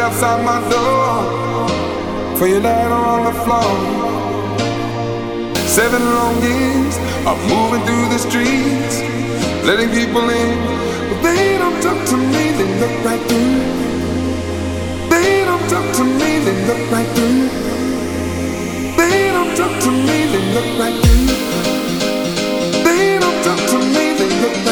outside my door for your light on the floor. Seven long years of moving through the streets, letting people in, but they don't talk to me. They look right through. They don't talk to me. They look right through. They don't talk to me. They look right through. They don't talk to me. They look right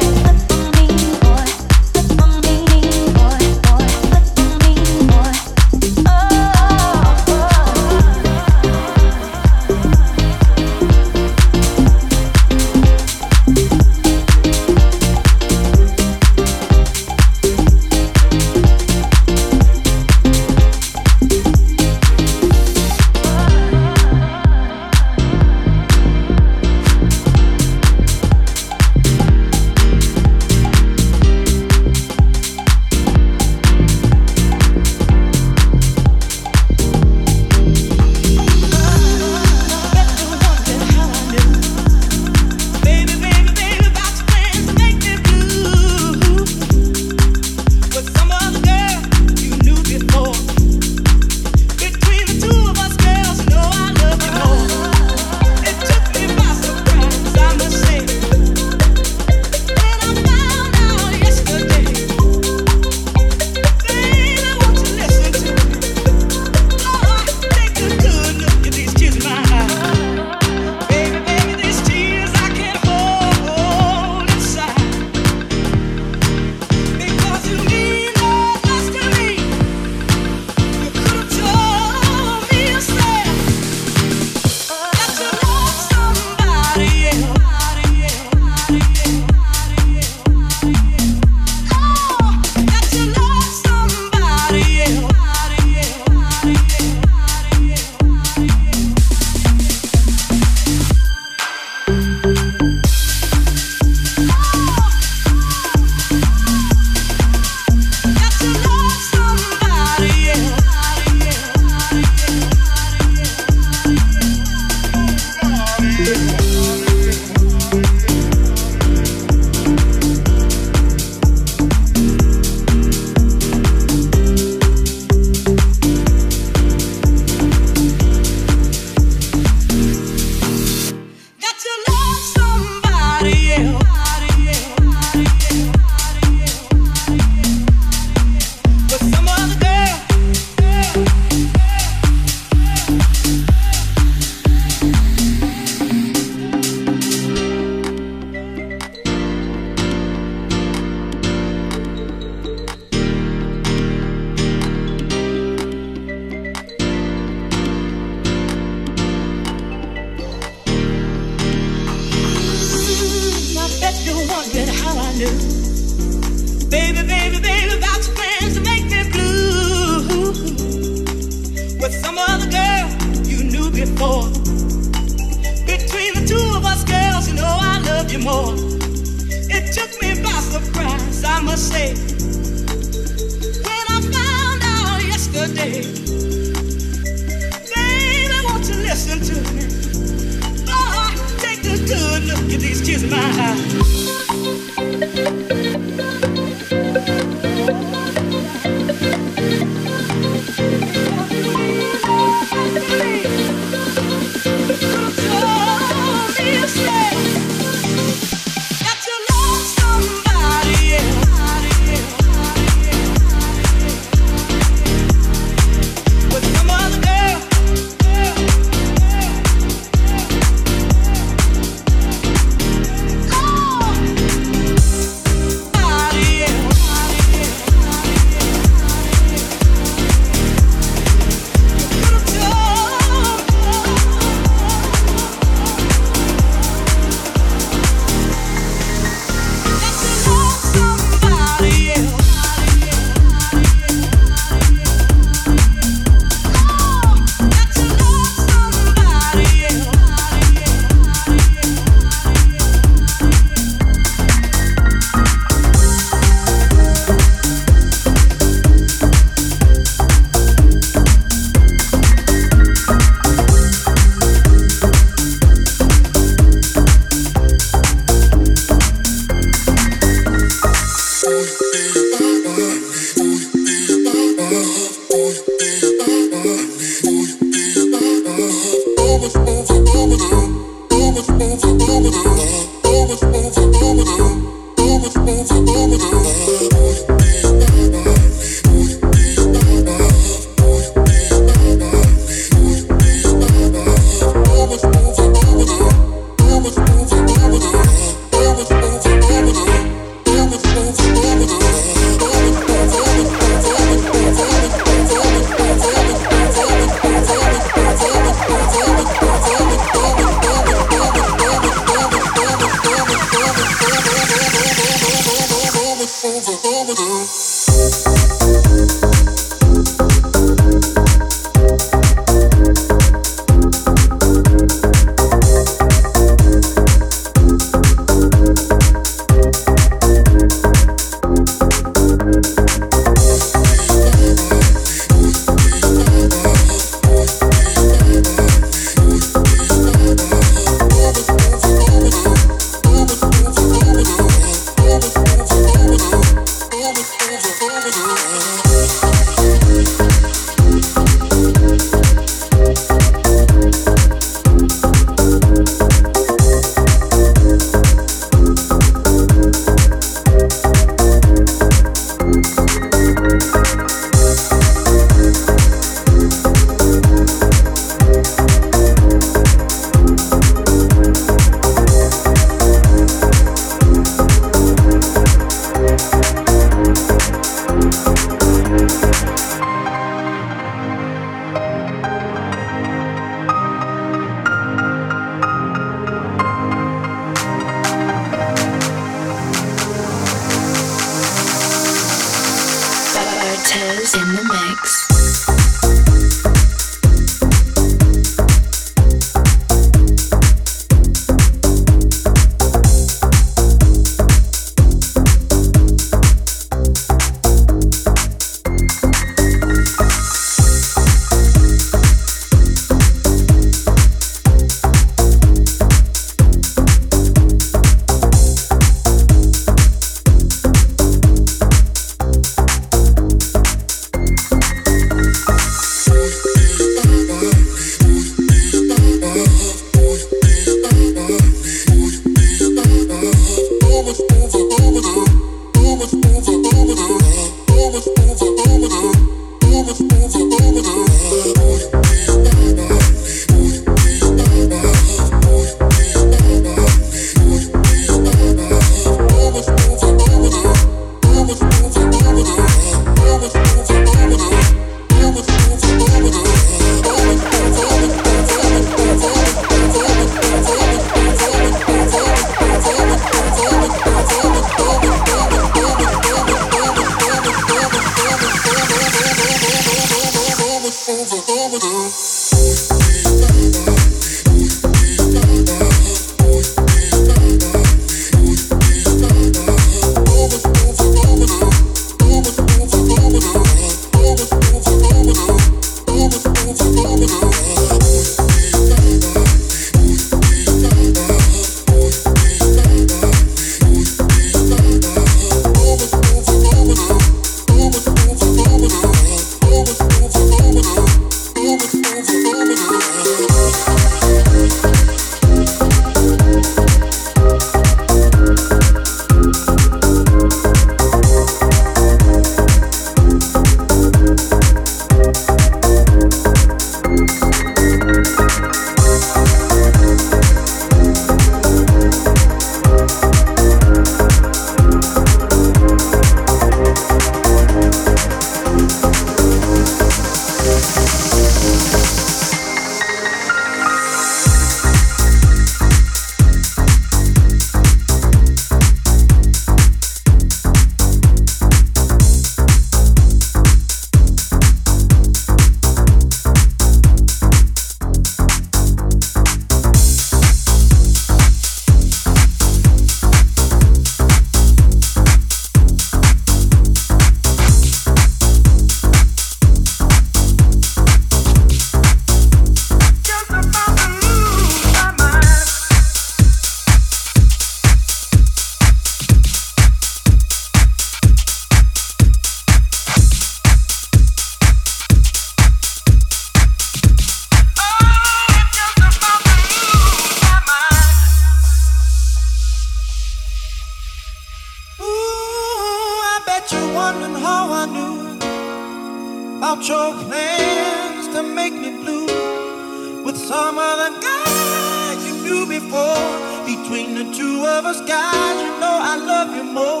between the two of us, guys, you know I love you more.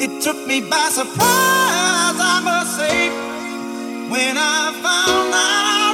It took me by surprise, I must say, when I found out.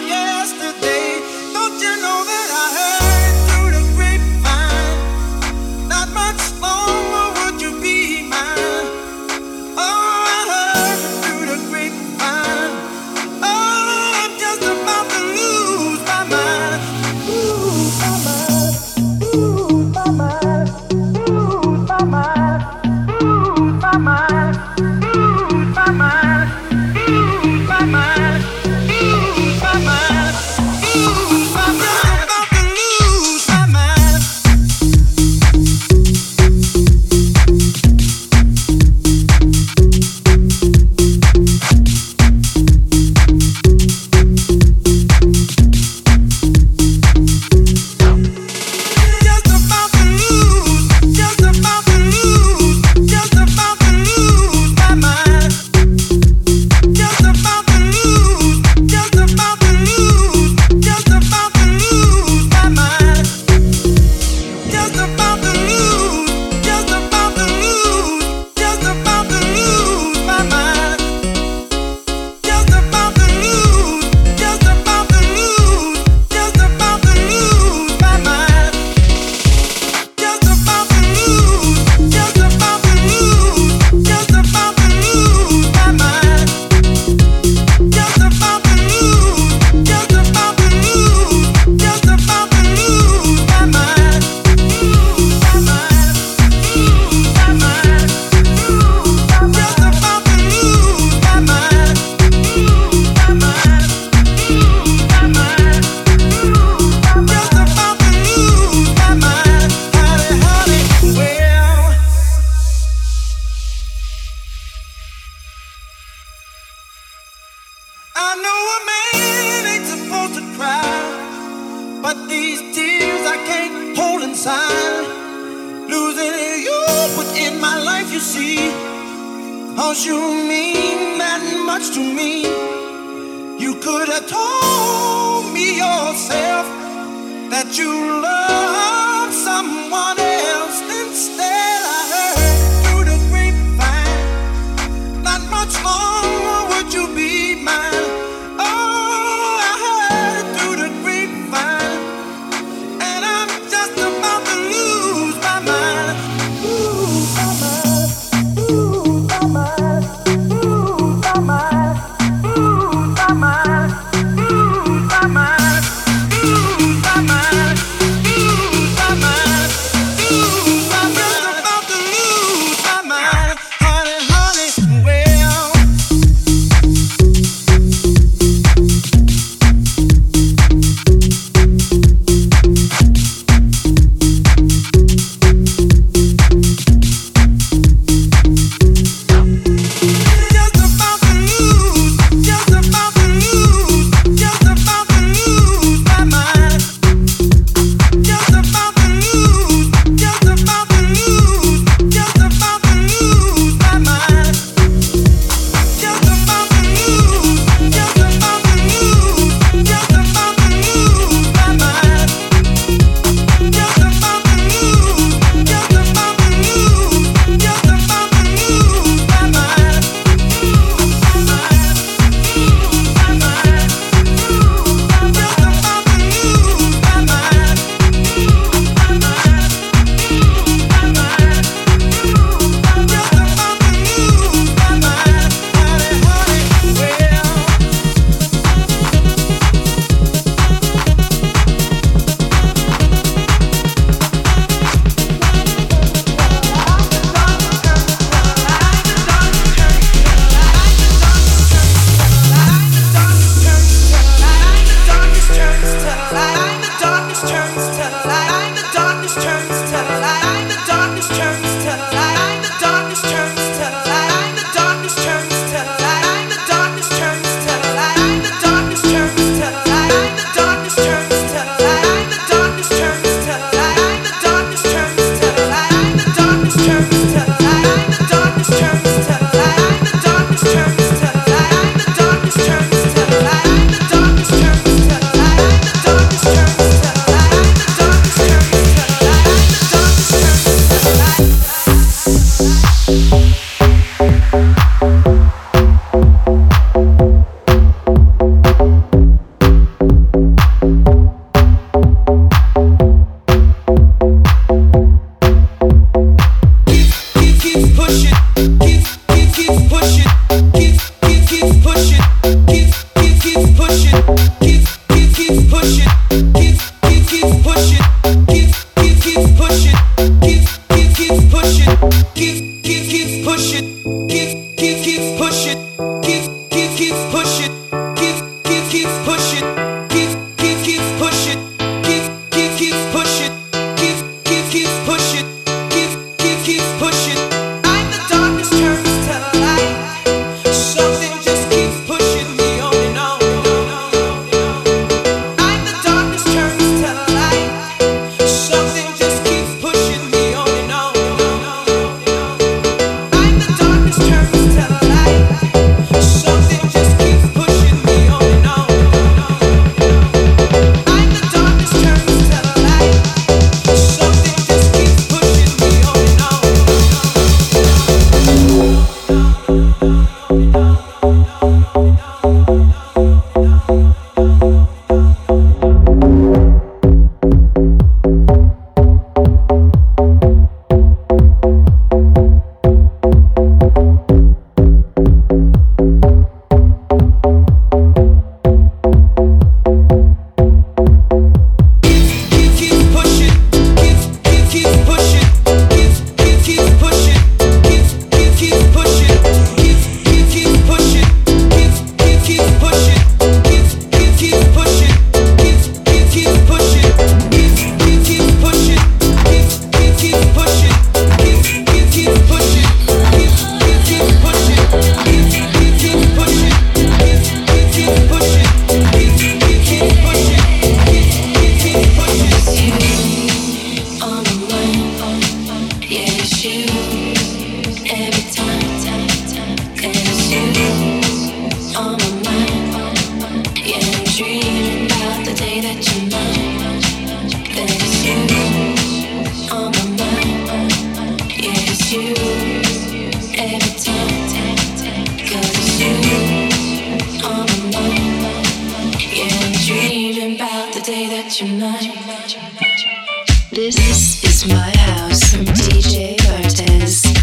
This is my house from DJ Bartez.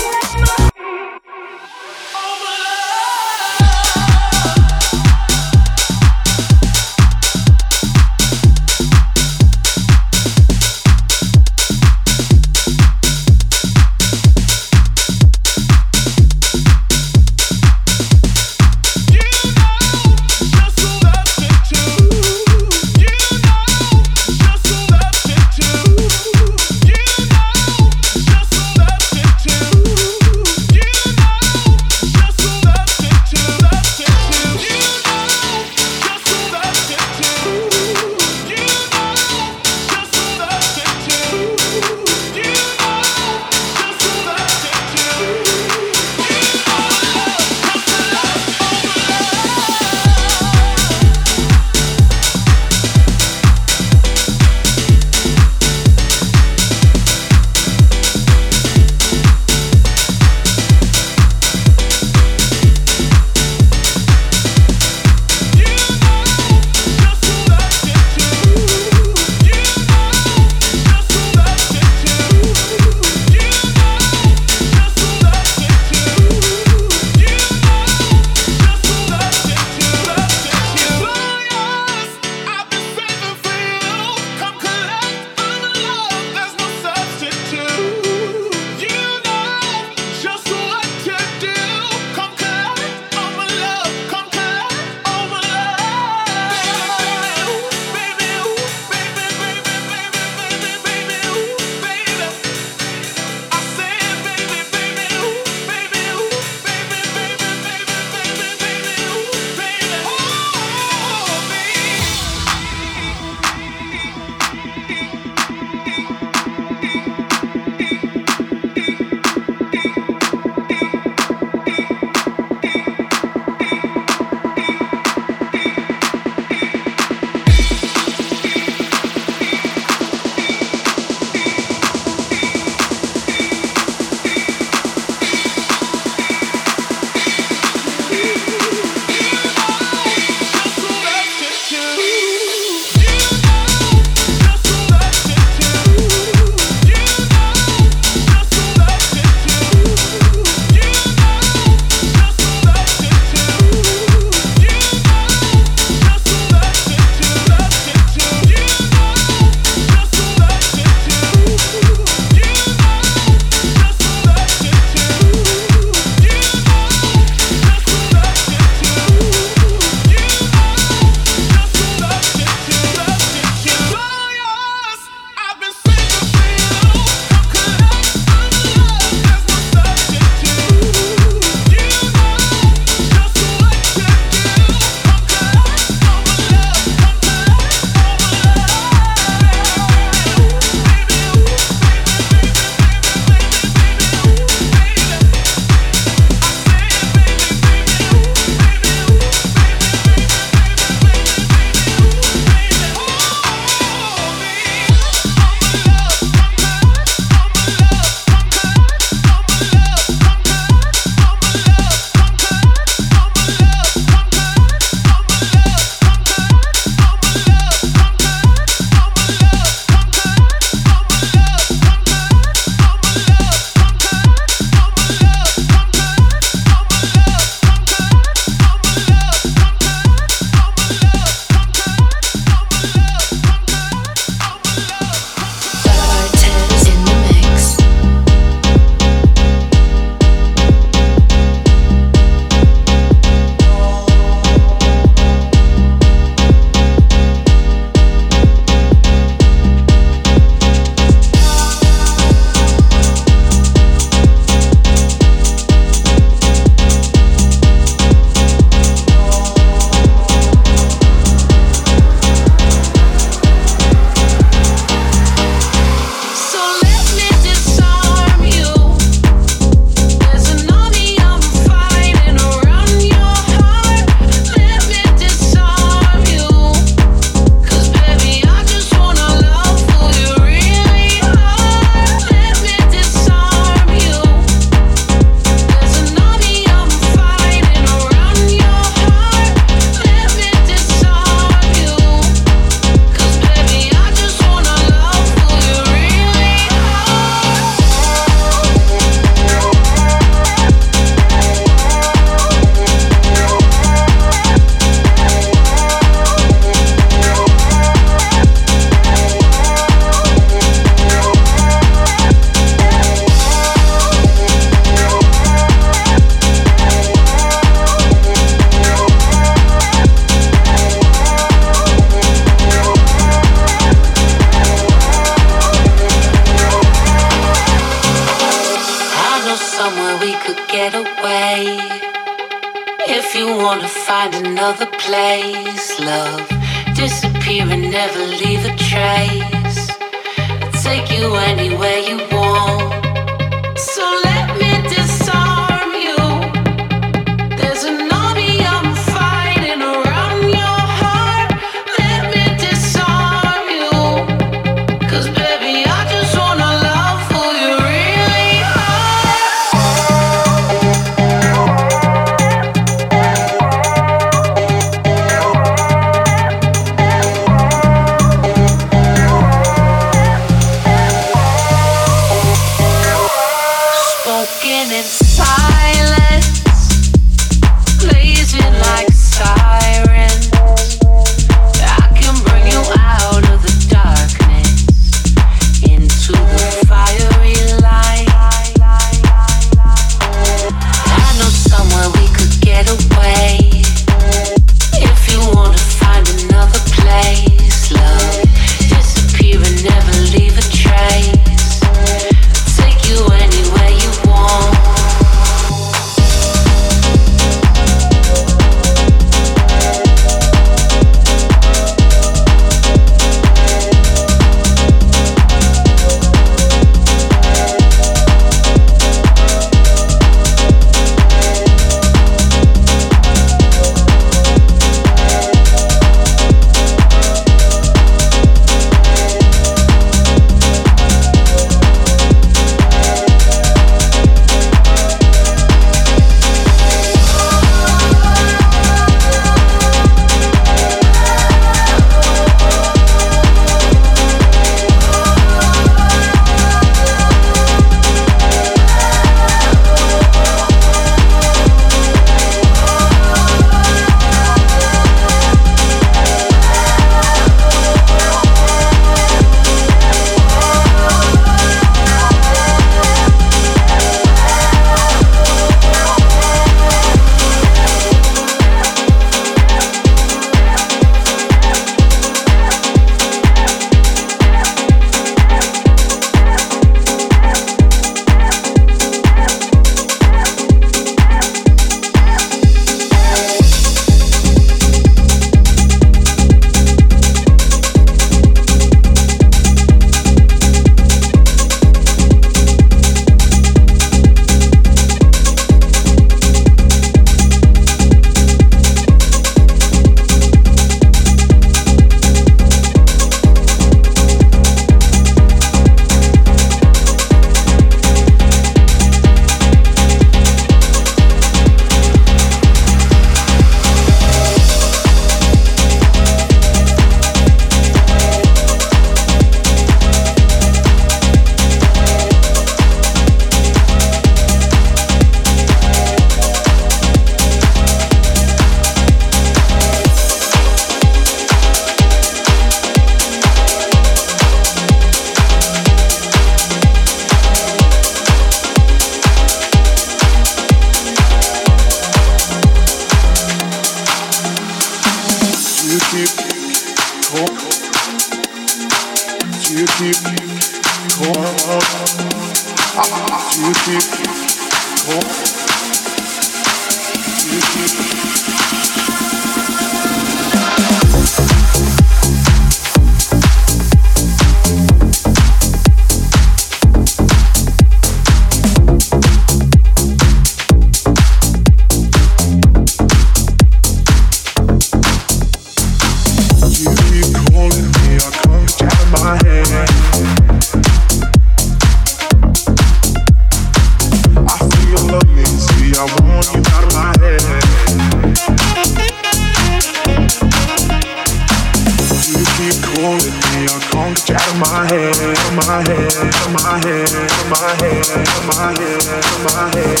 my head, my head, my head.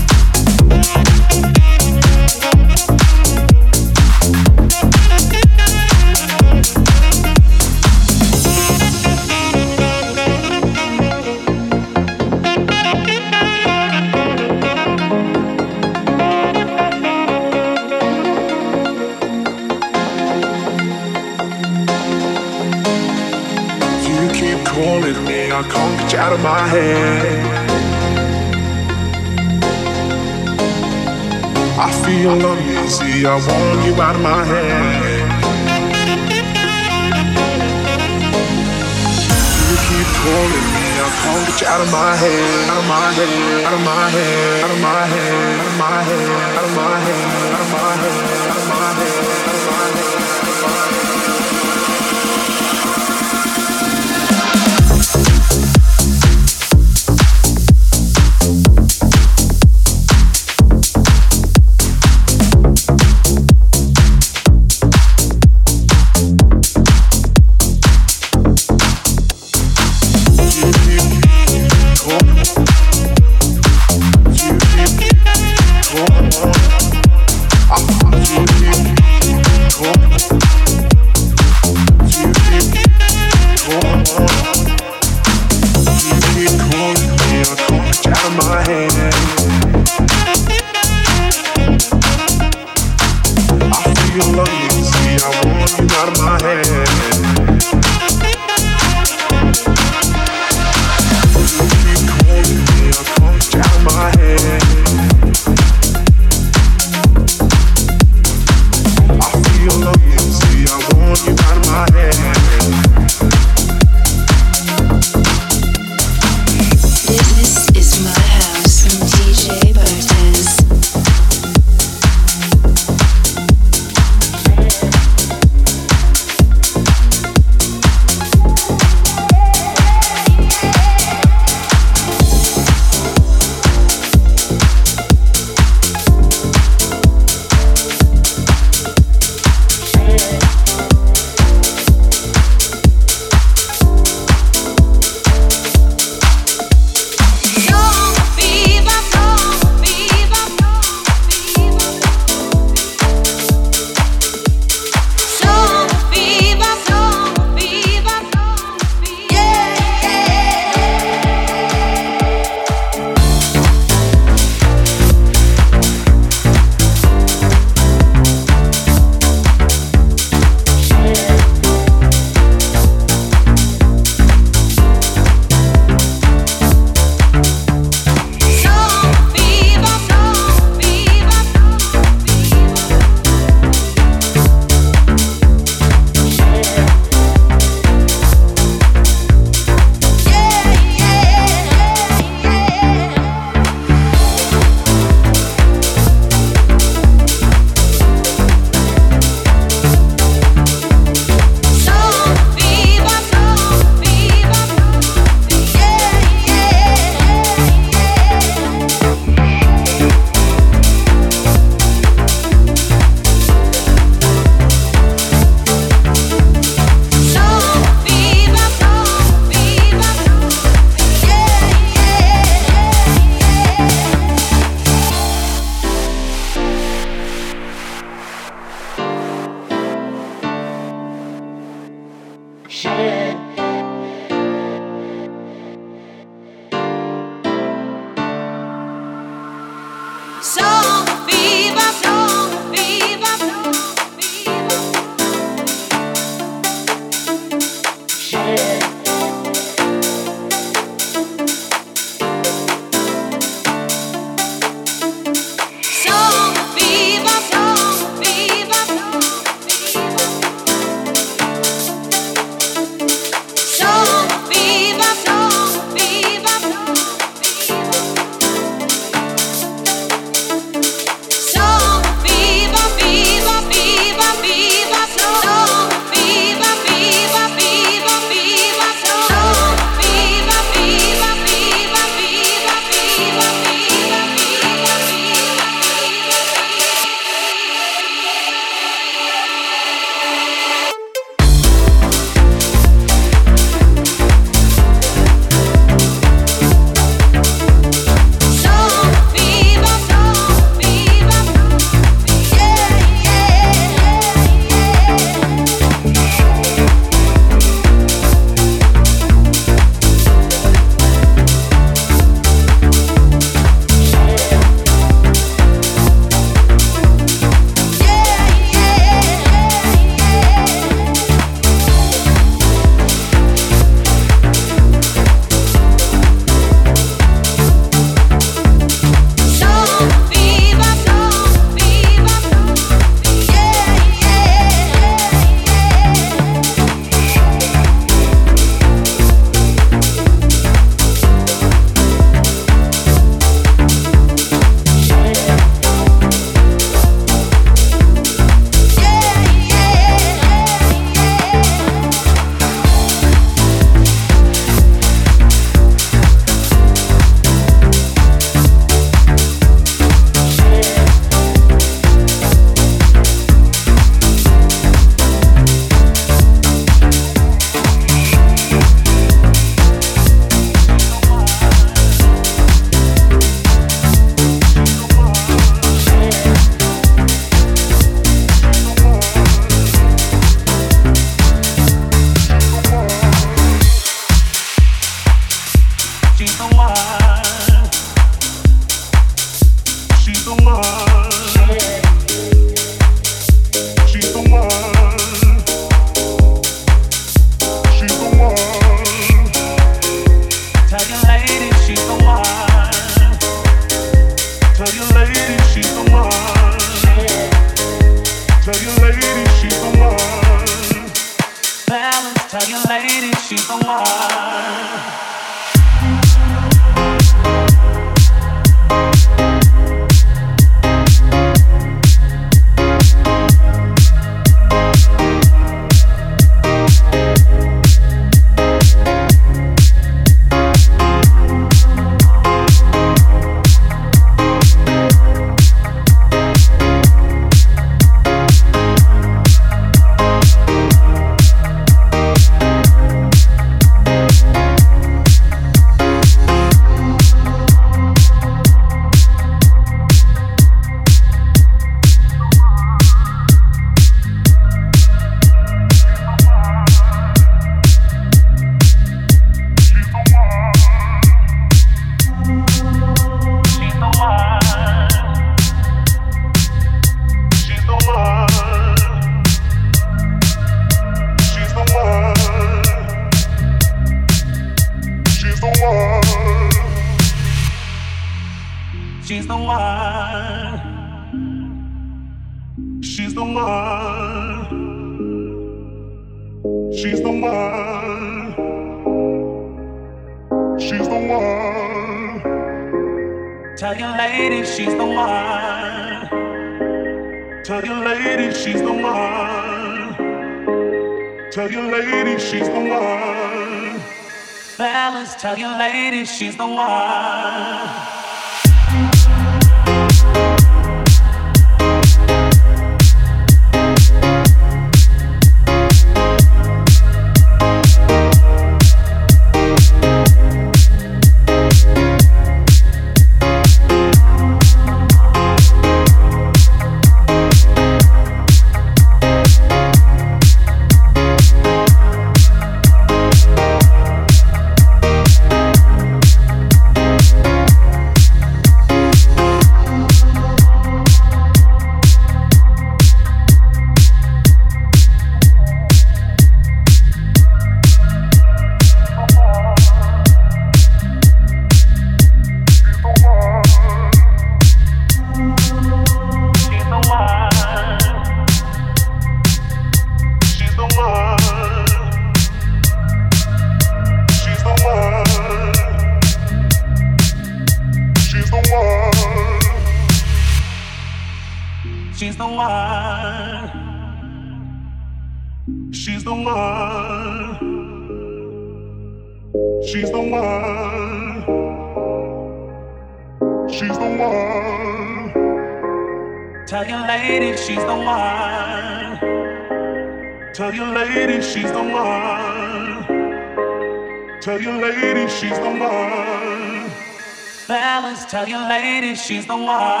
She's the one.